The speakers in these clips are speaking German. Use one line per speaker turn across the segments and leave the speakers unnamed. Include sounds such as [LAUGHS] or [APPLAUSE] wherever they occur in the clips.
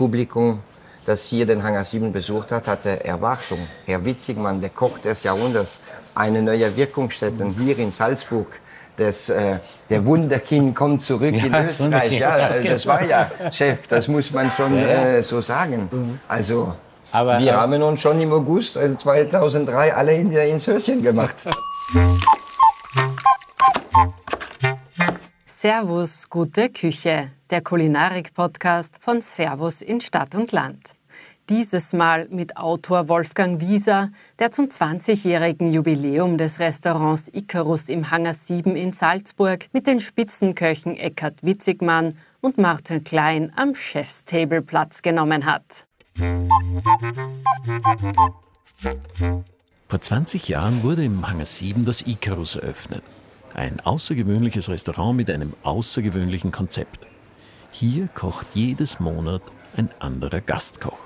Publikum, das hier den Hangar 7 besucht hat, hatte Erwartung. Herr Witzigmann, der Koch des Jahrhunderts, eine neue Wirkungsstätte hier in Salzburg. Das, äh, der Wunderkind kommt zurück ja, in Österreich. Ja, das war ja Chef, das muss man schon äh, so sagen. Mhm. Also aber, wir aber, haben uns schon im August also 2003 alle ins Höschen gemacht. [LAUGHS]
Servus, gute Küche, der Kulinarik-Podcast von Servus in Stadt und Land. Dieses Mal mit Autor Wolfgang Wieser, der zum 20-jährigen Jubiläum des Restaurants Icarus im Hangar 7 in Salzburg mit den Spitzenköchen Eckhard Witzigmann und Martin Klein am Chefstable Platz genommen hat.
Vor 20 Jahren wurde im Hangar 7 das Icarus eröffnet. Ein außergewöhnliches Restaurant mit einem außergewöhnlichen Konzept. Hier kocht jedes Monat ein anderer Gastkoch.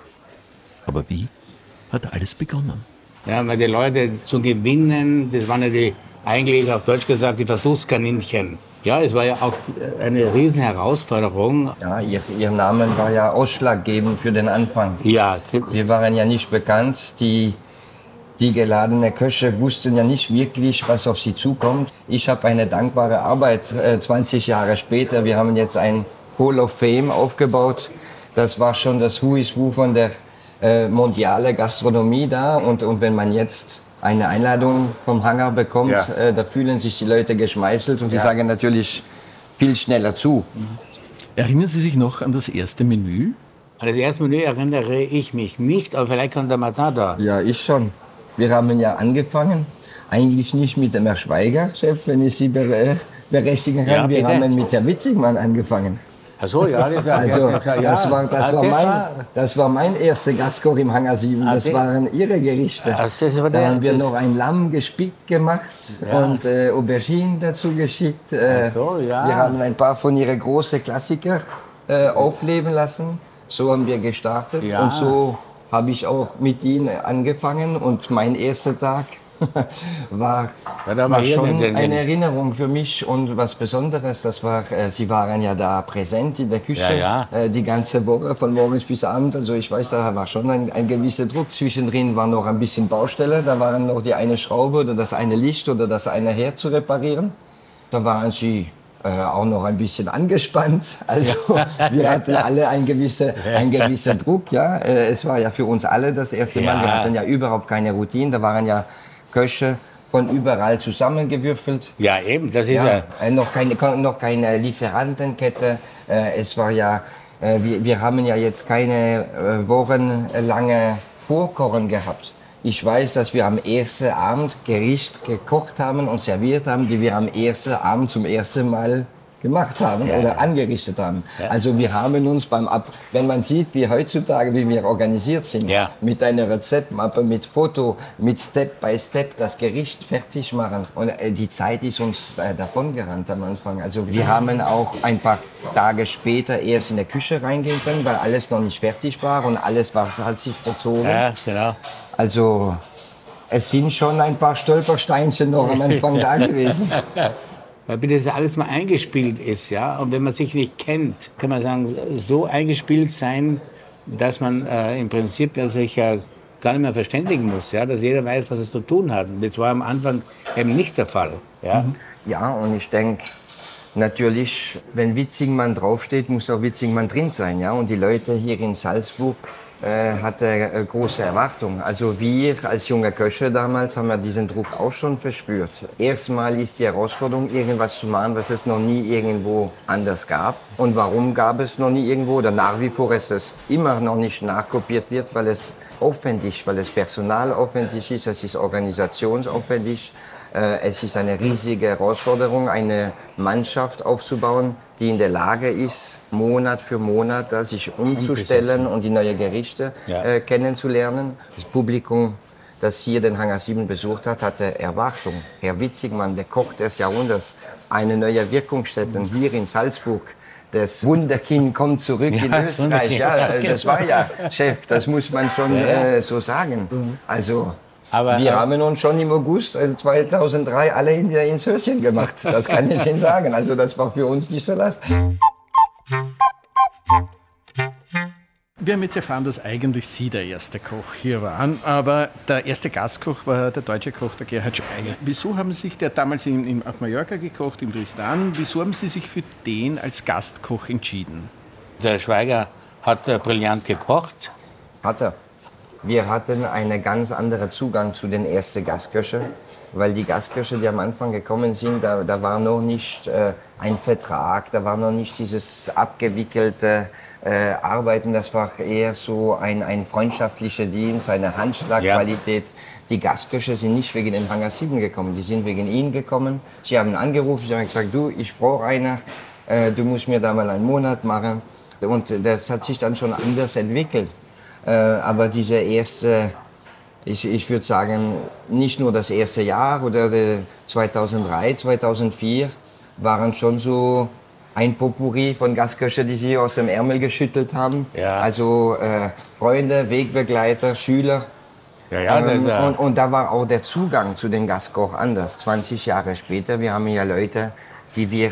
Aber wie hat alles begonnen?
Ja, weil die Leute zu gewinnen, das waren ja die, eigentlich auf Deutsch gesagt, die Versuchskaninchen. Ja, es war ja auch eine riesen Herausforderung.
Ja, ihr, ihr Name war ja ausschlaggebend für den Anfang. Ja. Wir waren ja nicht bekannt. Die, die geladene Köche wussten ja nicht wirklich, was auf sie zukommt. Ich habe eine dankbare Arbeit äh, 20 Jahre später. Wir haben jetzt ein Hall of Fame aufgebaut. Das war schon das Who is Who von der äh, mondiale Gastronomie da. Und, und wenn man jetzt eine Einladung vom Hangar bekommt, ja. äh, da fühlen sich die Leute geschmeichelt und die sagen natürlich viel schneller zu. Mhm.
Erinnern Sie sich noch an das erste Menü?
An das erste Menü erinnere ich mich nicht, aber vielleicht kann der da.
Ja, ich schon. Wir haben ja angefangen, eigentlich nicht mit dem Herr Schweiger, Chef, wenn ich Sie berechtigen kann. Ja, wir haben mit Herrn Witzigmann angefangen.
Ach so, ja,
das, war, also, das, war, das, war mein, das war mein erster Gastkoch im Hangar 7. Das waren Ihre Gerichte. Da haben wir noch ein Lamm gespickt gemacht und äh, Aubergine dazu geschickt. Äh. Wir haben ein paar von Ihren großen Klassiker äh, aufleben lassen. So haben wir gestartet und so habe ich auch mit Ihnen angefangen und mein erster Tag [LAUGHS] war, war schon eine Erinnerung für mich und was Besonderes. Das war, äh, Sie waren ja da präsent in der Küche ja, ja. Äh, die ganze Woche von morgens bis abend. Also ich weiß, da war schon ein, ein gewisser Druck. Zwischendrin war noch ein bisschen Baustelle. Da waren noch die eine Schraube oder das eine Licht oder das eine Herd zu reparieren. Da waren Sie äh, auch noch ein bisschen angespannt. [LAUGHS] Also wir hatten alle einen gewissen, ein gewisser [LAUGHS] Druck. Ja, äh, es war ja für uns alle das erste Mal. Wir hatten ja überhaupt keine Routine. Da waren ja Köche von überall zusammengewürfelt.
Ja, eben, das ist ja. ja.
Äh, noch, keine, noch keine Lieferantenkette. Äh, es war ja, äh, wir, wir haben ja jetzt keine wochenlange Vorkochen gehabt. Ich weiß, dass wir am ersten Abend Gericht gekocht haben und serviert haben, die wir am ersten Abend zum ersten Mal gemacht haben ja. oder angerichtet haben. Ja. Also wir haben uns beim Ab, wenn man sieht, wie heutzutage, wie wir organisiert sind, ja. mit einer Rezeptmappe, mit Foto, mit Step by Step das Gericht fertig machen. Und äh, die Zeit ist uns äh, davongerannt am Anfang. Also wir haben auch ein paar Tage später erst in der Küche reingehen können, weil alles noch nicht fertig war und alles war, hat sich verzogen. Ja, genau. Also es sind schon ein paar Stolpersteinchen noch am Anfang [LAUGHS] da gewesen.
weil bitte das alles mal eingespielt ist, ja. Und wenn man sich nicht kennt, kann man sagen, so eingespielt sein, dass man äh, im Prinzip sich ja gar nicht mehr verständigen muss, ja, dass jeder weiß, was es zu tun hat. Und das war am Anfang eben nicht der Fall, ja. Mhm.
Ja, und ich denke, natürlich, wenn Witzingmann draufsteht, muss auch Witzingmann drin sein, ja. Und die Leute hier in Salzburg hatte äh, große Erwartungen. Also wir als junge Köche damals haben ja diesen Druck auch schon verspürt. Erstmal ist die Herausforderung, irgendwas zu machen, was es noch nie irgendwo anders gab. Und warum gab es noch nie irgendwo oder nach wie vor ist es immer noch nicht nachkopiert wird, weil es aufwendig, weil es personalaufwendig ist, es ist organisationsaufwendig. Äh, es ist eine riesige Herausforderung, eine Mannschaft aufzubauen, die in der Lage ist, Monat für Monat sich umzustellen und die neuen Gerichte ja. äh, kennenzulernen. Das Publikum, das hier den Hangar 7 besucht hat, hatte Erwartung. Herr Witzigmann, der Koch des Jahrhunderts, eine neue Wirkungsstätte mhm. hier in Salzburg. Das Wunderkind kommt zurück ja, in Österreich. Ja, das war ja [LAUGHS] Chef, das muss man schon äh, so sagen. Mhm. Also aber, wir haben uns schon im August also 2003 alle ins Höschen gemacht. Das kann ich Ihnen sagen. Also das war für uns nicht so leicht.
Wir haben jetzt erfahren, dass eigentlich Sie der erste Koch hier waren, aber der erste Gastkoch war der deutsche Koch, der Gerhard Schweiger. Wieso haben Sie sich, der damals in, in, auf Mallorca gekocht, im Tristan, wieso haben Sie sich für den als Gastkoch entschieden?
Der Schweiger hat äh, brillant gekocht.
Hat er. Wir hatten einen ganz anderen Zugang zu den ersten Gastköchen weil die Gastköche, die am Anfang gekommen sind, da, da war noch nicht äh, ein Vertrag, da war noch nicht dieses abgewickelte äh, Arbeiten, das war eher so ein, ein freundschaftlicher Dienst, eine Handschlagqualität. Ja. Die Gastköche sind nicht wegen den Hangar 7 gekommen, die sind wegen Ihnen gekommen. Sie haben angerufen, sie haben gesagt, du, ich brauche einer, äh, du musst mir da mal einen Monat machen. Und das hat sich dann schon anders entwickelt. Äh, aber diese erste ich, ich würde sagen, nicht nur das erste Jahr oder 2003, 2004 waren schon so ein Potpourri von Gastköche, die sie aus dem Ärmel geschüttelt haben. Ja. Also äh, Freunde, Wegbegleiter, Schüler. Ja, ja, ähm, und, und, da war auch der Zugang zu den Gastkoch anders. 20 Jahre später, wir haben ja Leute, die wir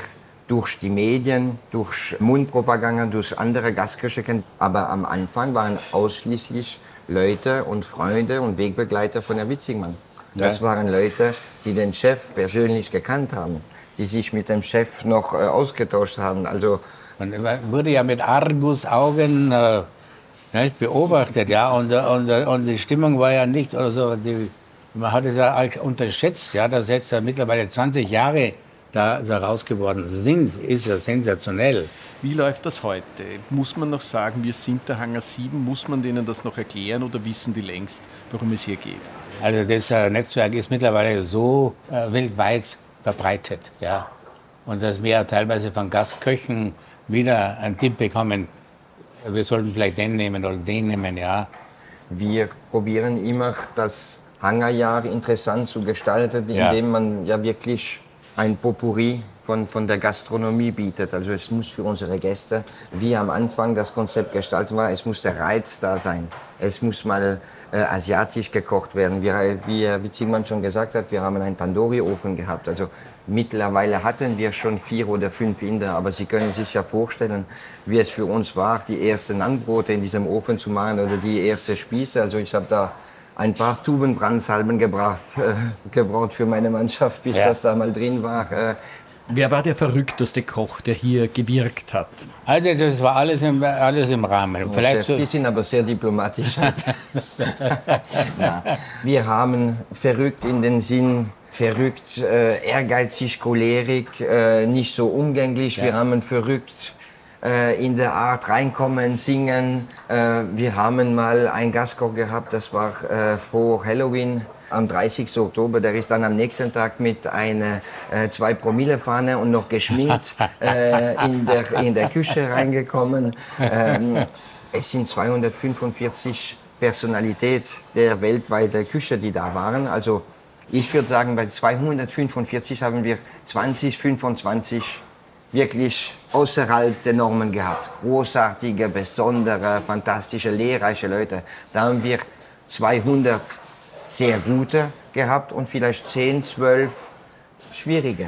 durch die Medien, durch Mundpropaganda, durch andere Gastköche kennen. Aber am Anfang waren ausschließlich Leute und Freunde und Wegbegleiter von der Witzigmann. Das ja. waren Leute, die den Chef persönlich gekannt haben, die sich mit dem Chef noch äh, ausgetauscht haben. Also
man wurde ja mit Argusaugen äh, nicht, beobachtet, ja, und, und, und die Stimmung war ja nicht oder so. Die, man hatte da unterschätzt, ja, dass jetzt mittlerweile 20 Jahre da, da raus geworden sind, ist ja sensationell.
Wie läuft das heute? Muss man noch sagen, wir sind der Hangar 7? Muss man denen das noch erklären oder wissen die längst, worum es hier geht?
Also das äh, Netzwerk ist mittlerweile so äh, weltweit verbreitet. Ja. Und dass wir teilweise von Gastköchen wieder einen Tipp bekommen, wir sollten vielleicht den nehmen oder den nehmen. Ja.
Wir probieren immer das Hangarjahr interessant zu gestalten, indem ja. man ja wirklich ein Potpourri von, von der Gastronomie bietet. Also es muss für unsere Gäste, wie am Anfang das Konzept gestaltet war, es muss der Reiz da sein. Es muss mal äh, asiatisch gekocht werden. Wir, wie, wie Zingmann schon gesagt hat, wir haben einen Tandoori-Ofen gehabt. Also mittlerweile hatten wir schon vier oder fünf Inder, aber Sie können sich ja vorstellen, wie es für uns war, die ersten Anbrote in diesem Ofen zu machen oder die erste Spieße. Also ich habe da ein paar Tuben Brandsalben gebracht, äh, gebraucht für meine Mannschaft, bis ja. das da mal drin war. Äh,
Wer war der verrückteste Koch, der hier gewirkt hat?
Also das war alles im, alles im Rahmen.
Oh, Vielleicht Chef, so die sind aber sehr diplomatisch. [LAUGHS] ja. Wir haben verrückt in den Sinn, verrückt, äh, ehrgeizig, cholerik, äh, nicht so umgänglich. Ja. Wir haben verrückt äh, in der Art reinkommen, singen. Äh, wir haben mal einen Gastkoch gehabt, das war äh, vor Halloween am 30. Oktober, der ist dann am nächsten Tag mit einer äh, 2 Promille Fahne und noch geschminkt [LAUGHS] äh, in, der, in der Küche reingekommen. Ähm, es sind 245 Personalität der weltweiten Küche, die da waren. Also ich würde sagen, bei 245 haben wir 20, 25 wirklich außerhalb der Normen gehabt. Großartige, besondere, fantastische, lehrreiche Leute. Da haben wir 200 sehr gute gehabt und vielleicht 10, 12 schwierige,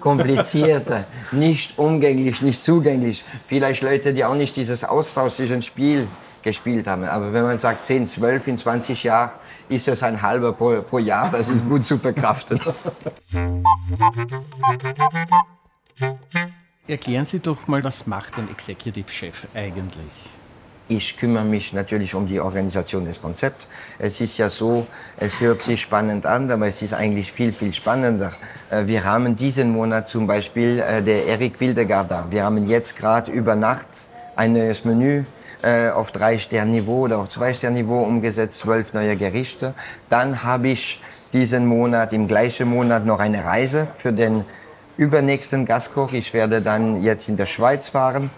komplizierte, [LAUGHS] nicht umgänglich, nicht zugänglich. Vielleicht Leute, die auch nicht dieses austauschliche Spiel gespielt haben. Aber wenn man sagt 10, 12 in 20 Jahren, ist es ein halber pro, pro Jahr. Das ist gut zu verkraften. [LAUGHS]
Erklären Sie doch mal, was macht ein Executive Chef eigentlich?
Ich kümmere mich natürlich um die Organisation des Konzepts. Es ist ja so, es hört sich spannend an, aber es ist eigentlich viel, viel spannender. Äh, wir haben diesen Monat zum Beispiel äh, der Erik Wildegard da. Wir haben jetzt gerade über Nacht ein neues Menü äh, auf drei Stern Niveau oder auf zwei Stern Niveau umgesetzt, zwölf neue Gerichte. Dann habe ich diesen Monat, im gleichen Monat noch eine Reise für den übernächsten Gastkoch. Ich werde dann jetzt in der Schweiz fahren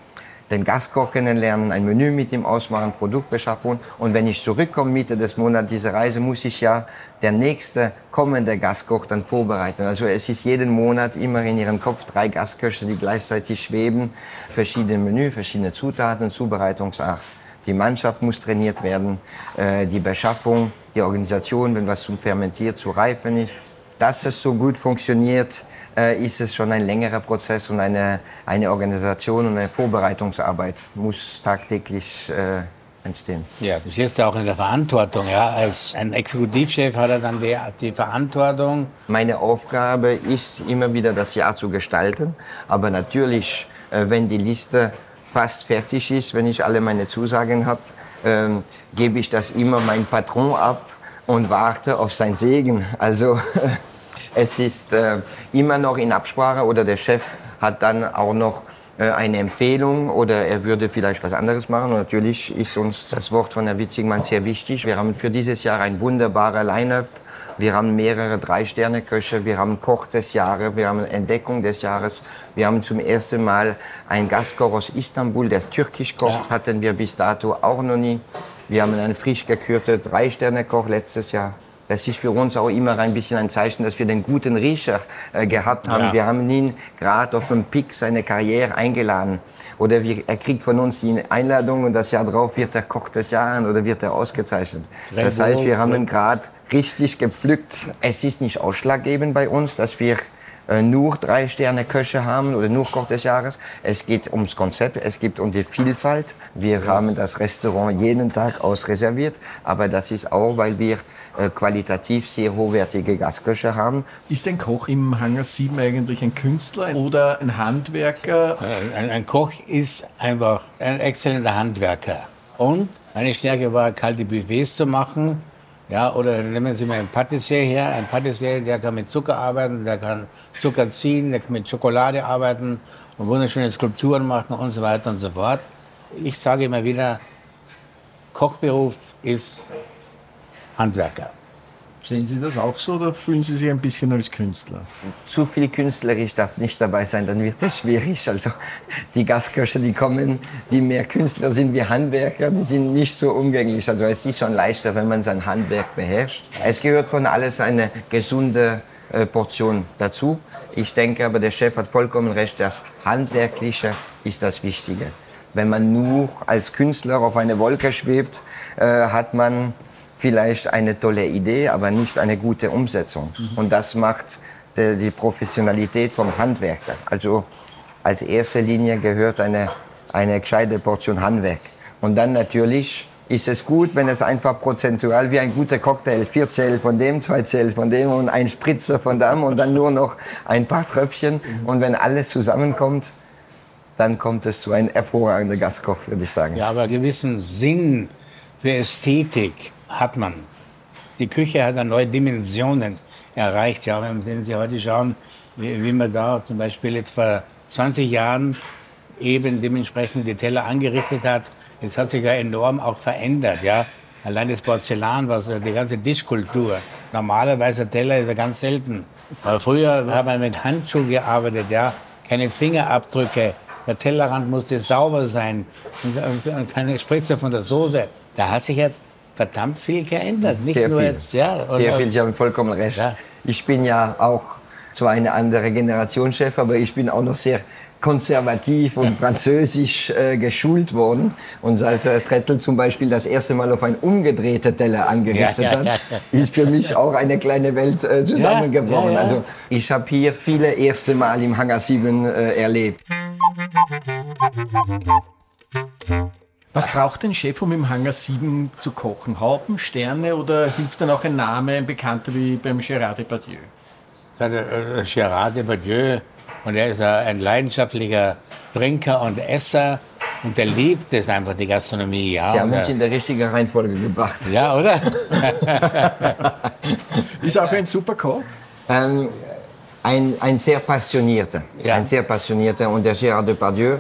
den Gastkoch kennenlernen, ein Menü mit ihm ausmachen, Produktbeschaffung. Und wenn ich zurückkomme Mitte des Monats dieser Reise, muss ich ja der nächste kommende Gastkoch dann vorbereiten. Also es ist jeden Monat immer in ihrem Kopf drei Gastköche, die gleichzeitig schweben, verschiedene Menü, verschiedene Zutaten, Zubereitungsart. Die Mannschaft muss trainiert werden, äh, die Beschaffung, die Organisation, wenn was zum Fermentiert, zu reifen ist dass es so gut funktioniert, äh, ist es schon ein längerer Prozess und eine, eine Organisation und eine Vorbereitungsarbeit muss tagtäglich äh, entstehen.
Ja, du stehst auch in der Verantwortung. Ja? Als ein Exekutivchef hat er dann die, die Verantwortung.
Meine Aufgabe ist immer wieder das Jahr zu gestalten, aber natürlich, äh, wenn die Liste fast fertig ist, wenn ich alle meine Zusagen habe, ähm, gebe ich das immer meinem Patron ab und warte auf sein Segen. Also [LAUGHS] es ist äh, immer noch in Absprache oder der Chef hat dann auch noch äh, eine Empfehlung oder er würde vielleicht was anderes machen. Und natürlich ist uns das Wort von Herrn Witzigmann sehr wichtig. Wir haben für dieses Jahr ein wunderbares Line-up. Wir haben mehrere Drei-Sterne-Köche, wir haben Koch des Jahres, wir haben Entdeckung des Jahres. Wir haben zum ersten Mal einen Gastkoch aus Istanbul, der türkisch kocht, hatten wir bis dato auch noch nie. Wir haben einen frisch gekürten Drei-Sterne-Koch letztes Jahr. Das ist für uns auch immer ein bisschen ein Zeichen, dass wir den guten Riecher äh, gehabt haben. Ja. Wir haben ihn gerade auf dem Pick seine Karriere eingeladen. Oder wir, er kriegt von uns die Einladung und das Jahr drauf wird er Koch des Jahres oder wird er ausgezeichnet. Das heißt, wir haben ihn gerade richtig gepflückt. Es ist nicht ausschlaggebend bei uns, dass wir nur drei Sterne Köche haben oder nur Koch des Jahres. Es geht ums Konzept, es geht um die Vielfalt. Wir haben das Restaurant jeden Tag ausreserviert, aber das ist auch, weil wir äh, qualitativ sehr hochwertige Gastköche haben.
Ist ein Koch im Hangar 7 eigentlich ein Künstler oder ein Handwerker?
Äh, ein, ein Koch ist einfach ein exzellenter Handwerker. Und meine Stärke war, kalte Buffets zu machen ja, oder nehmen Sie mal einen Patissier her. Ein Patissier, der kann mit Zucker arbeiten, der kann Zucker ziehen, der kann mit Schokolade arbeiten und wunderschöne Skulpturen machen und so weiter und so fort. Ich sage immer wieder, Kochberuf ist Handwerker.
Sehen Sie das auch so oder fühlen Sie sich ein bisschen als Künstler?
Zu viel künstlerisch darf nicht dabei sein, dann wird es schwierig. Also die Gastköche, die kommen, die mehr Künstler sind wie Handwerker, die sind nicht so umgänglich. Also es ist schon leichter, wenn man sein Handwerk beherrscht. Es gehört von alles eine gesunde äh, Portion dazu. Ich denke aber, der Chef hat vollkommen recht, das Handwerkliche ist das Wichtige. Wenn man nur als Künstler auf eine Wolke schwebt, äh, hat man vielleicht eine tolle Idee, aber nicht eine gute Umsetzung. Mhm. Und das macht die, die, Professionalität vom Handwerker. Also als erste Linie gehört eine, eine gescheite Portion Handwerk. Und dann natürlich ist es gut, wenn es einfach prozentual wie ein guter Cocktail, vier Zähl von dem, zwei Zähl von dem und ein Spritzer von dem und dann nur noch ein paar Tröpfchen. Mhm. Und wenn alles zusammenkommt, dann kommt es zu einem hervorragenden Gastkoch, würde ich sagen.
Ja, aber gewissen Sinn für Ästhetik hat man. Die Küche hat neue Dimensionen erreicht. Ja, wenn Sie heute schauen, wie, wie man da zum Beispiel jetzt vor 20 Jahren eben dementsprechend die Teller angerichtet hat, es hat sich ja enorm auch verändert. Ja. Allein das Porzellan, was die ganze Tischkultur. Normalerweise Teller ist ja ganz selten. Aber früher hat man mit Handschuhen gearbeitet, ja, keine Fingerabdrücke. Der Tellerrand musste sauber sein, und keine Spritzer von der Soße. Da hat sich jetzt verdammt viel geändert.
Nicht Sehr nur viel. jetzt, ja. Sehr viel, Sie haben vollkommen recht. Ja. Ich bin ja auch zwar eine andere Generation Chef, aber ich bin auch noch sehr konservativ und [LAUGHS] französisch äh, geschult worden. Und als Herr Trettel zum Beispiel das erste Mal auf ein umgedrehte Teller angerichtet ja, ja, ja, hat, ist für mich auch eine kleine Welt äh, zusammengebrochen. Also ich habe hier viele erste Mal im Hangar 7 äh, erlebt.
Was braucht ein Chef, um im Hangar 7 zu kochen? Haupen, Sterne oder hilft dann auch ein Name, ein Bekannter wie beim Gérard Depardieu?
Der, äh, Gérard Depardieu, und er ist ein leidenschaftlicher Trinker und Esser und der liebt es einfach, die Gastronomie.
Ja, Sie haben uns in der richtigen Reihenfolge gebracht.
Ja, oder? [LAUGHS]
ist auch ein super Koch?
Ähm, ein, ein sehr passionierter. Ja. Ein sehr passionierter. Und der Gérard Depardieu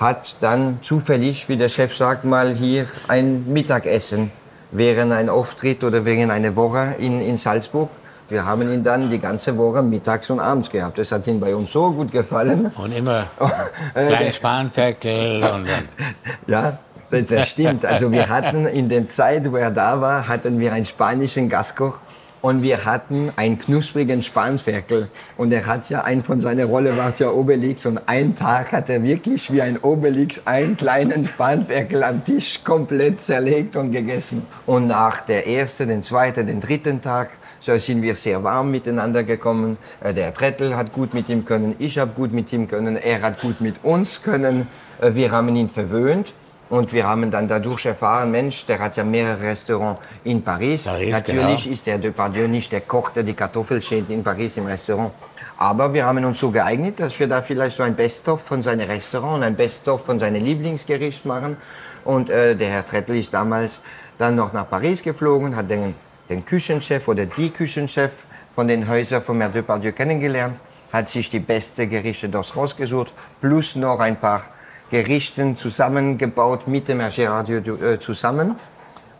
hat dann zufällig, wie der Chef sagt, mal hier ein Mittagessen während ein Auftritt oder während einer Woche in, in Salzburg. Wir haben ihn dann die ganze Woche mittags und abends gehabt. Das hat ihm bei uns so gut gefallen.
Und immer [LAUGHS] kleine Spanferkel und dann. [LAUGHS]
Ja, das stimmt. Also wir hatten in der Zeit, wo er da war, hatten wir einen spanischen Gastkoch und wir hatten einen knusprigen Spanferkel. Und er hat ja, ein von seiner Rolle war ja Obelix. Und einen Tag hat er wirklich wie ein Obelix einen kleinen Spanferkel am Tisch komplett zerlegt und gegessen. Und nach der ersten, den zweiten, den dritten Tag, so sind wir sehr warm miteinander gekommen. Äh, der Trettel hat gut mit ihm können, ich habe gut mit ihm können, er hat gut mit uns können. Äh, wir haben ihn verwöhnt. Und wir haben dann dadurch erfahren, Mensch, der hat ja mehrere Restaurants in Paris.
Paris,
Natürlich
genau.
ist der Depardieu nicht der Koch, der die Kartoffel schält in Paris im Restaurant. Aber wir haben uns so geeignet, dass wir da vielleicht so ein Best-of von seinem Restaurant, ein Best-of von seinem Lieblingsgericht machen. Und äh, der Herr Trettel ist damals dann noch nach Paris geflogen, hat den, den Küchenchef oder die Küchenchef von den Häusern von Herrn Depardieu kennengelernt, hat sich die besten Gerichte dort rausgesucht, plus noch ein paar Gerichten zusammengebaut mit dem Gérard Dieu, äh, zusammen.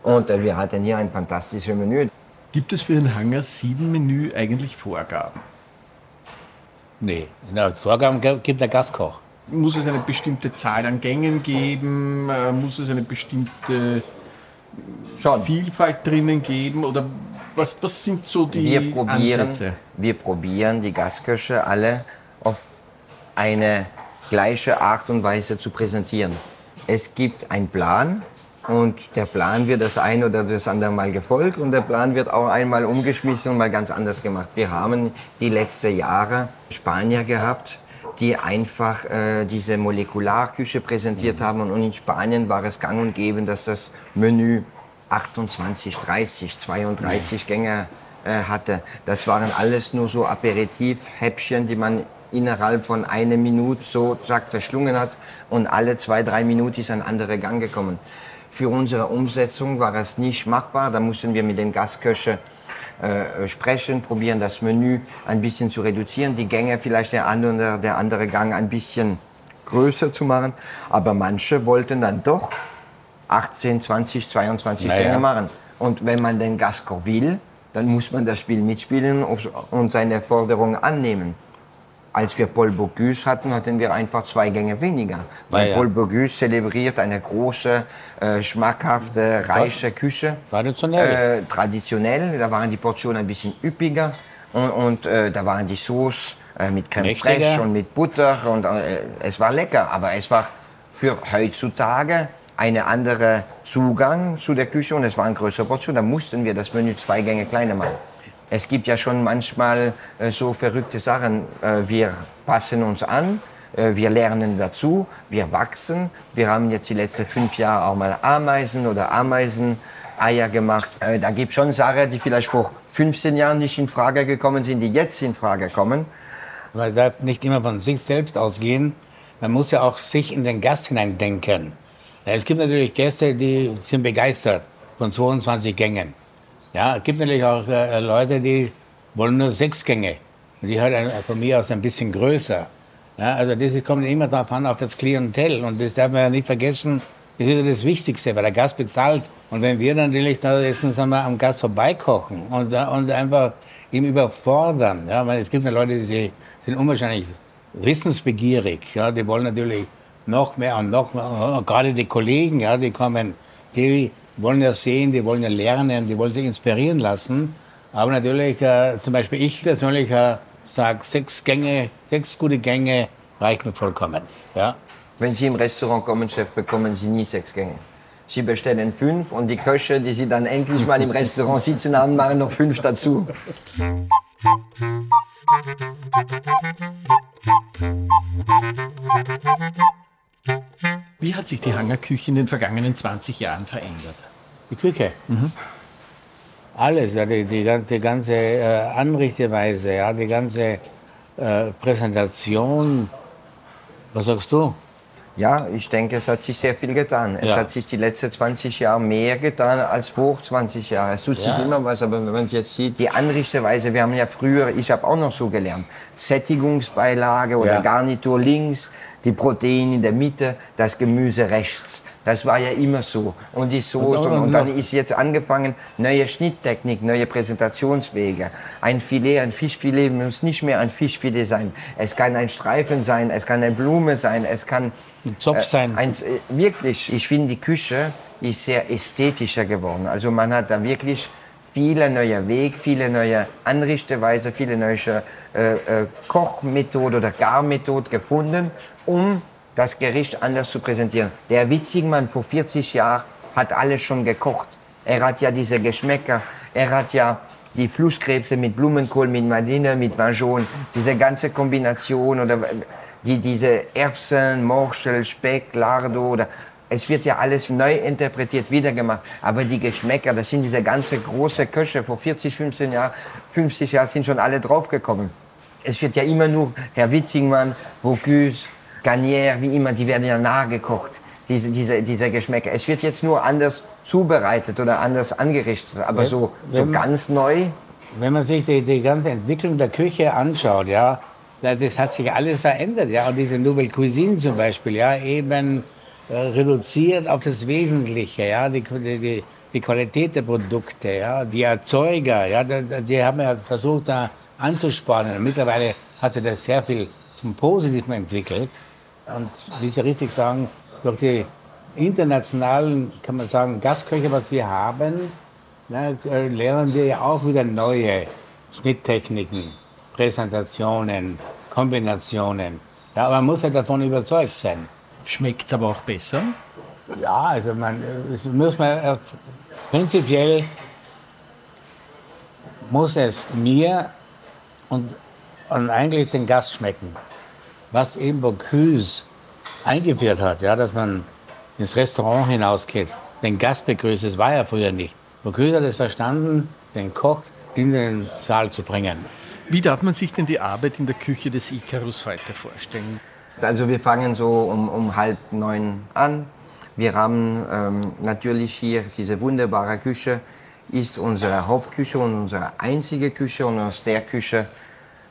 Und äh, wir hatten hier ein fantastisches Menü.
Gibt es für ein Hangar 7 Menü eigentlich Vorgaben?
Nee, na, Vorgaben gibt der Gastkoch.
Muss es eine bestimmte Zahl an Gängen geben? Äh, Muss es eine bestimmte
Schon.
Vielfalt drinnen geben? Oder was, was sind so die
wir probieren,
Ansätze?
wir probieren die Gastköche alle auf eine gleiche Art und Weise zu präsentieren. Es gibt einen Plan und der Plan wird das ein oder das andere Mal gefolgt und der Plan wird auch einmal umgeschmissen und mal ganz anders gemacht. Wir haben die letzten Jahre Spanier gehabt, die einfach äh, diese Molekularküche präsentiert haben und in Spanien war es gang und gäbe, dass das Menü 28, 30, 32 Gänge äh, hatte. Das waren alles nur so Aperitivhäppchen, die man innerhalb von einer Minute so zack verschlungen hat und alle zwei, drei Minuten ist ein anderer Gang gekommen. Für unsere Umsetzung war es nicht machbar. Da mussten wir mit den Gastköchen äh, sprechen, probieren das Menü ein bisschen zu reduzieren, die Gänge vielleicht der andere, der andere Gang ein bisschen größer zu machen. Aber manche wollten dann doch 18, 20, 22
Naja.
Gänge machen. Und wenn man den Gastkoch will, dann muss man das Spiel mitspielen und seine Forderungen annehmen. Als wir Paul Bocuse hatten, hatten wir einfach zwei Gänge weniger. Weil
ja.
Paul Bocuse zelebriert eine große, äh, schmackhafte, reiche Küche.
Traditionell.
Äh, traditionell, da waren die Portionen ein bisschen üppiger und, und äh, da waren die Sauce äh, mit Creme fraiche und mit Butter und äh, es war lecker, aber es war für heutzutage eine andere Zugang zu der Küche und es waren größere Portionen. Da mussten wir das Menü zwei Gänge kleiner machen. Es gibt ja schon manchmal äh, so verrückte Sachen. Äh, wir passen uns an, äh, wir lernen dazu, wir wachsen. Wir haben jetzt die letzten fünf Jahre auch mal Ameisen oder Ameiseneier gemacht. Äh, da gibt es schon Sachen, die vielleicht vor 15 Jahren nicht in Frage gekommen sind, die jetzt in Frage kommen.
Man darf nicht immer von sich selbst ausgehen. Man muss ja auch sich in den Gast hineindenken. Es gibt natürlich Gäste, die sind begeistert von 22 Gängen. Ja, es gibt natürlich auch äh, Leute, die wollen nur sechs Gänge. Und die halt ein- von mir aus ein bisschen größer. Ja, also das kommt immer darauf an, auf das Klientel. Und das darf man ja nicht vergessen, das ist ja das Wichtigste, weil der Gast bezahlt. Und wenn wir natürlich da jetzt, sagen wir, am Gast vorbeikochen und, äh, und einfach ihm überfordern, ja, weil es gibt ja Leute, die sind unwahrscheinlich wissensbegierig, ja, die wollen natürlich noch mehr und noch mehr, und gerade die Kollegen, ja, die kommen, die wollen ja sehen, die wollen ja lernen, die wollen sich inspirieren lassen. Aber natürlich, äh, zum Beispiel ich persönlich äh, sage, sechs Gänge, sechs gute Gänge reichen mir vollkommen. Ja.
Wenn Sie im Restaurant kommen, Chef, bekommen Sie nie sechs Gänge. Sie bestellen fünf und die Köche, die Sie dann endlich mal im Restaurant sitzen haben, machen noch fünf dazu.
Wie hat sich die Hangarküche in den vergangenen 20 Jahren verändert?
Die Küche. Alles, ja, die, die, gan- die ganze äh, Anrichteweise, ja, die ganze äh, Präsentation. Was sagst du?
Ja, ich denke, es hat sich sehr viel getan. Es
Ja.
hat sich die letzten 20 Jahre mehr getan als vor 20 Jahren. Es tut
Ja.
sich immer was, aber wenn man es jetzt sieht, die Anrichteweise, wir haben ja früher, ich habe auch noch so gelernt, Sättigungsbeilage oder
Ja.
Garnitur links, die Proteine in der Mitte, das Gemüse rechts. Das war ja immer so. Und die Soße.
Und-
Und, dann ist jetzt angefangen, neue Schnitttechnik, neue Präsentationswege. Ein Filet, ein Fischfilet muss nicht mehr ein Fischfilet sein. Es kann ein Streifen sein, es kann eine Blume sein, es kann
Ein Zopf sein.
ein, äh, wirklich, ich finde, die Küche ist sehr ästhetischer geworden. Also man hat da wirklich viele neue Wege, viele neue Anrichteweise, viele neue äh, äh, Kochmethode oder Garmethode gefunden, um das Gericht anders zu präsentieren. Der Witzigmann vor 40 Jahren hat alles schon gekocht. Er hat ja diese Geschmäcker, er hat ja die Flusskrebse mit Blumenkohl, mit Madine, mit Vangeon, diese ganze Kombination oder die, diese Erbsen, Morschel, Speck, Lardo oder Es wird ja alles neu interpretiert, wieder gemacht. Aber die Geschmäcker, das sind diese ganze große Köche vor 40, 15 Jahren, 50 Jahren sind schon alle draufgekommen. Es wird ja immer nur Herr Witzingmann, Bocuse, Garnier, wie immer, die werden ja nachgekocht. Diese, diese, diese Geschmäcker. Es wird jetzt nur anders zubereitet oder anders angerichtet. Aber so, so ganz neu.
Wenn man sich die, die ganze Entwicklung der Küche anschaut, ja, das hat sich alles verändert. Ja. Und diese Nouvelle Cuisine zum Beispiel, ja, eben reduziert auf das Wesentliche, ja, die, die, die Qualität der Produkte, ja, die Erzeuger, ja, die, die haben ja versucht, da anzuspornen. Mittlerweile hat sich das sehr viel zum Positiven entwickelt. Und wie Sie richtig sagen, durch die internationalen, kann man sagen, Gastköche, was wir haben, äh, lernen wir ja auch wieder neue Schnitttechniken, Präsentationen, Kombinationen. Ja, aber man muss ja davon überzeugt sein.
Schmeckt es aber auch besser?
Ja, also man, es muss man, äh, prinzipiell muss es mir und, und eigentlich den Gast schmecken. Was eben Bocuse eingeführt hat, ja, dass man ins Restaurant hinausgeht, den Gast begrüßt, das war ja früher nicht. Bocuse hat es verstanden, den Koch in den Saal zu bringen.
Wie darf man sich denn die Arbeit in der Küche des Icarus heute vorstellen?
Also wir fangen so um, um halb neun an. Wir haben ähm, natürlich hier diese wunderbare Küche, ist unsere Hauptküche und unsere einzige Küche und aus der Küche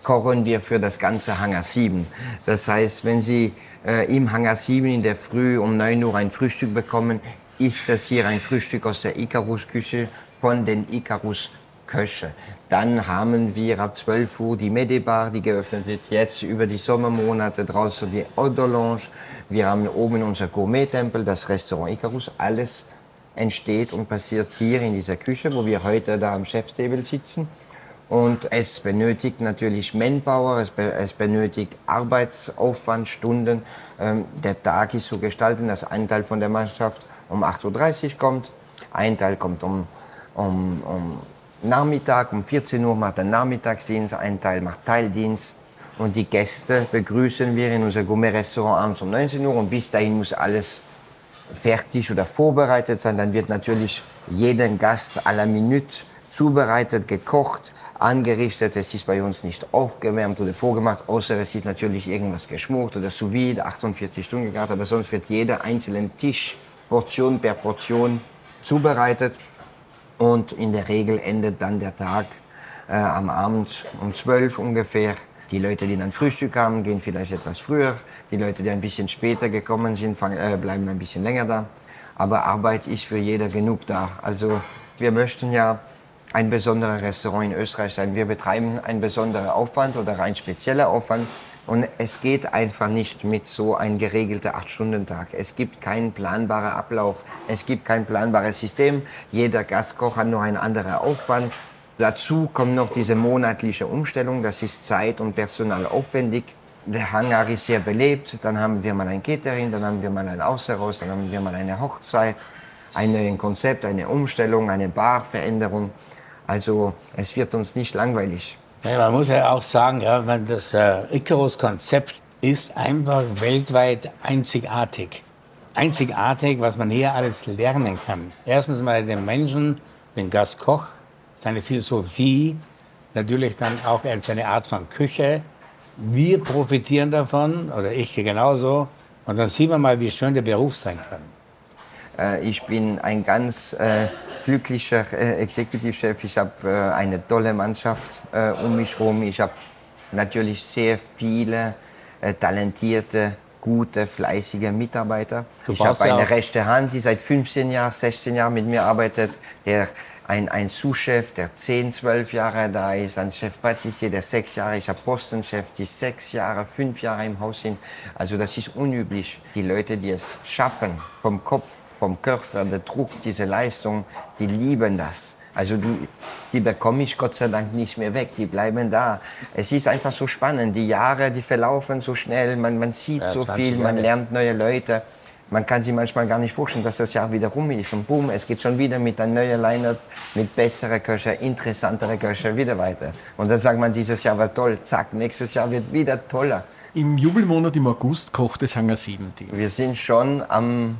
kochen wir für das ganze Hangar 7. Das heißt, wenn Sie äh, im Hangar 7 in der Früh um 9 Uhr ein Frühstück bekommen, ist das hier ein Frühstück aus der Icarus-Küche von den Icarus Köche. Dann haben wir ab 12 Uhr die Medibar, die geöffnet wird. Jetzt über die Sommermonate draußen die Lounge. Wir haben oben unser Gourmet-Tempel, das Restaurant Icarus. Alles entsteht und passiert hier in dieser Küche, wo wir heute da am Chefstable sitzen. Und es benötigt natürlich Manpower, es, be es benötigt Arbeitsaufwand, Stunden. Ähm, der Tag ist so gestaltet, dass ein Teil von der Mannschaft um 8.30 Uhr kommt, ein Teil kommt um, um, um Nachmittag, um 14 Uhr macht er Nachmittagsdienst, ein Teil macht Teildienst. Und die Gäste begrüßen wir in unser Gourmet-Restaurant abends um 19 Uhr. Und bis dahin muss alles fertig oder vorbereitet sein. Dann wird natürlich jeden Gast à la Minute zubereitet, gekocht, angerichtet. Es ist bei uns nicht aufgewärmt oder vorgemacht, außer es ist natürlich irgendwas geschmort oder sous vide, 48 Stunden gegart. Aber sonst wird jeder einzelne Tisch, Portion per Portion, zubereitet. Und in der Regel endet dann der Tag äh, am Abend um 12 ungefähr. Die Leute, die dann Frühstück haben, gehen vielleicht etwas früher. Die Leute, die ein bisschen später gekommen sind, fang, äh, bleiben ein bisschen länger da. Aber Arbeit ist für jeder genug da. Also wir möchten ja ein besonderes Restaurant in Österreich sein. Wir betreiben einen besonderen Aufwand oder einen speziellen Aufwand und es geht einfach nicht mit so einem geregelten 8-Stunden-Tag. Es gibt keinen planbaren Ablauf, es gibt kein planbares System. Jeder Gastkoch hat nur einen anderen Aufwand. Dazu kommt noch diese monatliche Umstellung, das ist Zeit und Personal aufwendig. Der Hangar ist sehr belebt, dann haben wir mal ein Catering, dann haben wir mal ein Außerhaus, dann haben wir mal eine Hochzeit, ein neues Konzept, eine Umstellung, eine Barveränderung. Also es wird uns nicht langweilig.
Ja, man muss ja auch sagen, ja, das äh, Icarus-Konzept ist einfach weltweit einzigartig. Einzigartig, was man hier alles lernen kann. Erstens mal den Menschen, den Gastkoch, seine Philosophie, natürlich dann auch seine Art von Küche. Wir profitieren davon, oder ich genauso. Und dann sehen wir mal, wie schön der Beruf sein kann.
Äh, ich bin ein ganz äh, glücklicher äh, Executive-Chef. Ich habe äh, eine tolle Mannschaft äh, um mich herum. Ich habe natürlich sehr viele äh, talentierte, gute, fleißige Mitarbeiter. Du ich habe eine rechte Hand, die seit 15 Jahren, 16 Jahren mit mir arbeitet. Der ein, ein Sous-Chef, der 10, 12 Jahre da ist, ein Chef Patissier, der 6 Jahre, ich habe Postenchef, die 6 Jahre, 5 Jahre im Haus sind. Also das ist unüblich. Die Leute, die es schaffen, vom Kopf vom Körper, der Druck, diese Leistung, die lieben das. Also die, die bekomme ich Gott sei Dank nicht mehr weg, die bleiben da. Es ist einfach so spannend, die Jahre, die verlaufen so schnell, man, man sieht ja, so viel, man lernt neue Leute. Man kann sich manchmal gar nicht vorstellen, dass das Jahr wieder rum ist und boom, es geht schon wieder mit einem neuen Line-Up, mit besseren Köcher, interessanteren Köcher wieder weiter. Und dann sagt man, dieses Jahr war toll, zack, nächstes Jahr wird wieder toller.
Im Jubelmonat im August kocht es Hangar 7
Wir sind schon am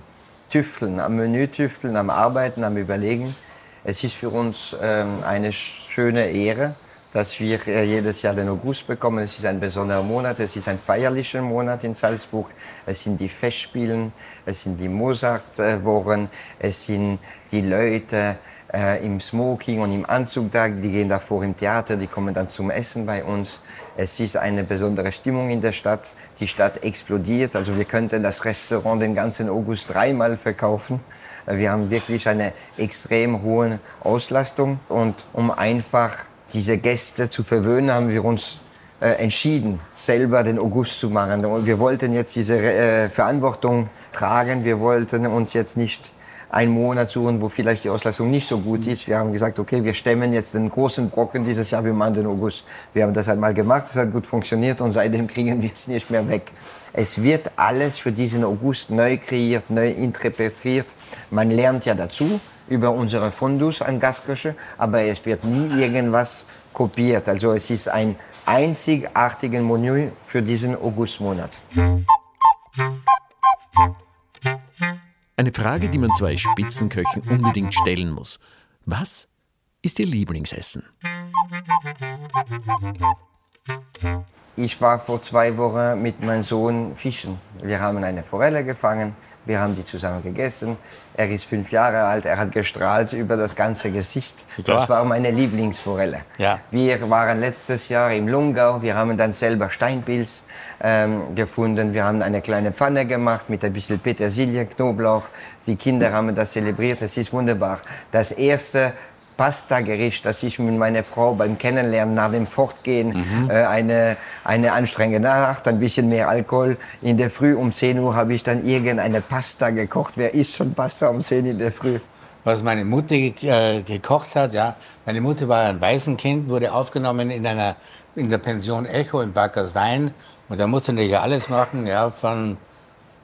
Tüfteln, am Menü tüfteln, am Arbeiten, am Überlegen. Es ist für uns ähm, eine schöne Ehre, dass wir äh, jedes Jahr den August bekommen. Es ist ein besonderer Monat, es ist ein feierlicher Monat in Salzburg. Es sind die Festspielen, es sind die Mozart-Wochen, es sind die Leute äh, im Smoking und im Anzug da, die gehen davor im Theater, die kommen dann zum Essen bei uns. Es ist eine besondere Stimmung in der Stadt. Die Stadt explodiert, also wir könnten das Restaurant den ganzen August dreimal verkaufen. Äh, wir haben wirklich eine extrem hohe Auslastung und um einfach diese Gäste zu verwöhnen, haben wir uns äh, entschieden, selber den August zu machen. Wir wollten jetzt diese äh, Verantwortung tragen. Wir wollten uns jetzt nicht einen Monat suchen, wo vielleicht die Auslastung nicht so gut ist. Wir haben gesagt, okay, wir stemmen jetzt den großen Brocken dieses Jahr, wir machen den August. Wir haben das einmal gemacht, es hat gut funktioniert und seitdem kriegen wir es nicht mehr weg. Es wird alles für diesen August neu kreiert, neu interpretiert. Man lernt ja dazu über unsere Fundus an Gastküche, aber es wird nie irgendwas kopiert. Also es ist ein einzigartiges Menü für diesen Augustmonat.
Eine Frage, die man zwei Spitzenköchen unbedingt stellen muss. Was ist Ihr Lieblingsessen?
Ich war vor zwei Wochen mit meinem Sohn fischen. Wir haben eine Forelle gefangen, wir haben die zusammen gegessen. Er ist fünf Jahre alt, er hat gestrahlt über das ganze Gesicht.
Klar.
Das war meine Lieblingsforelle.
Ja.
Wir waren letztes Jahr im Lungau, wir haben dann selber Steinpilz ähm, gefunden. Wir haben eine kleine Pfanne gemacht mit ein bisschen Petersilie, Knoblauch. Die Kinder haben das zelebriert, es ist wunderbar. Das erste Pasta-Gericht, das ich mit meiner Frau beim Kennenlernen nach dem Fortgehen äh, eine, eine anstrengende Nacht, ein bisschen mehr Alkohol. In der Früh um 10 Uhr habe ich dann irgendeine Pasta gekocht. Wer isst schon Pasta um 10 in der Früh?
was meine Mutter äh, gekocht hat. Ja. Meine Mutter war ein Waisenkind, wurde aufgenommen in, einer, in der Pension Echo in Backerstein. Und da musste natürlich alles machen, ja, von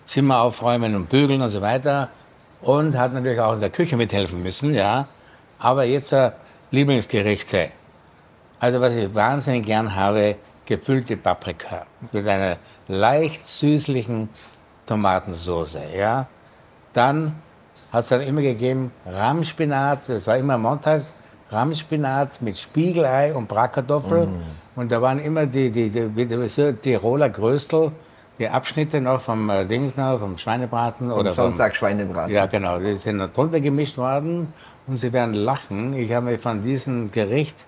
Zimmer aufräumen und bügeln und so weiter. Und hat natürlich auch in der Küche mithelfen müssen. Ja. Aber jetzt Lieblingsgerichte. Also was ich wahnsinnig gern habe, gefüllte Paprika mit einer leicht süßlichen Tomatensauce. Ja. Dann hat es dann immer gegeben Rahmspinat, das war immer Montag, Rahmspinat mit Spiegelei und Bratkartoffel. Und da waren immer die, die, die, die, Tiroler Gröstel, die Abschnitte noch vom äh, Dings noch, vom Schweinebraten oder
Am
vom,
Sonntag Schweinebraten.
ja, genau. Die sind da drunter gemischt worden und Sie werden lachen. Ich habe mich von diesem Gericht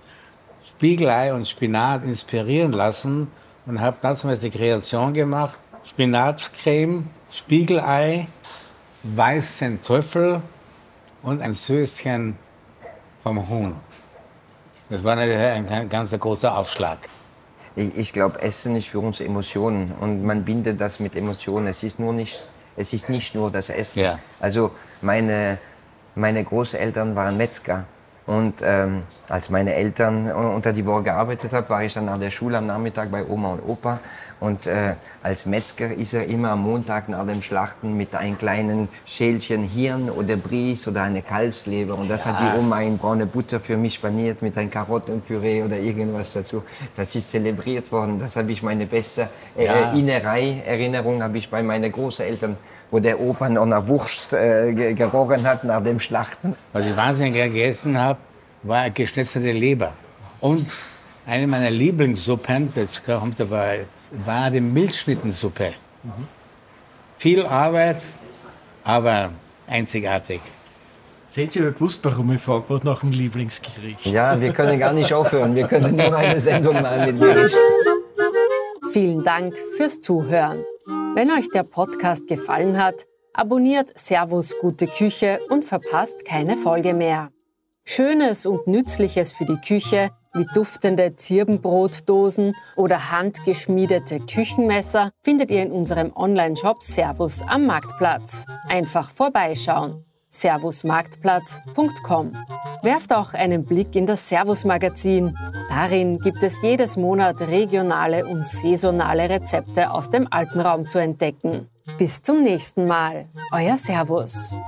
Spiegelei und Spinat inspirieren lassen und habe damals die Kreation gemacht. Spinatscreme, Spiegelei, weißen Trüffel und ein Söschen vom Huhn. Das war natürlich ein, ein ganz großer Aufschlag.
Ich, ich glaube, Essen ist für uns Emotionen und man bindet das mit Emotionen. Es ist nur nicht, es ist nicht nur das Essen.
Ja.
Also meine, meine Großeltern waren Metzger. Und ähm, als meine Eltern unter die Woche gearbeitet haben, war ich dann nach der Schule am Nachmittag bei Oma und Opa und äh, als Metzger ist er immer am Montag nach dem Schlachten mit einem kleinen Schälchen Hirn oder Bries oder eine Kalbsleber und das hat die Oma in braune Butter für mich paniert mit einem Karottenpüree oder irgendwas dazu. Das ist zelebriert worden. Das habe ich meine beste äh,
Ja.
Innerei, Erinnerung habe ich bei meinen Großeltern, wo der Opa noch nach Wurst äh, ge- gerochen hat nach dem Schlachten.
Was ich wahnsinnig gegessen habe, war geschnetzelte Leber. Und eine meiner Lieblingssuppen, das kommt dabei, war die Milchschnittensuppe. Viel Arbeit, aber einzigartig.
Seht ihr gewusst, warum ich frage was nach dem Lieblingsgericht?
Ja, wir können gar nicht aufhören. Wir können nur eine Sendung machen mit Gericht.
Vielen Dank fürs Zuhören. Wenn euch der Podcast gefallen hat, abonniert Servus Gute Küche und verpasst keine Folge mehr. Schönes und Nützliches für die Küche wie duftende Zirbenbrotdosen oder handgeschmiedete Küchenmesser findet ihr in unserem Online-Shop Servus am Marktplatz. Einfach vorbeischauen. servusmarktplatz.com. Werft auch einen Blick in das Servus-Magazin. Darin gibt es jedes Monat regionale und saisonale Rezepte aus dem Alpenraum zu entdecken. Bis zum nächsten Mal. Euer Servus.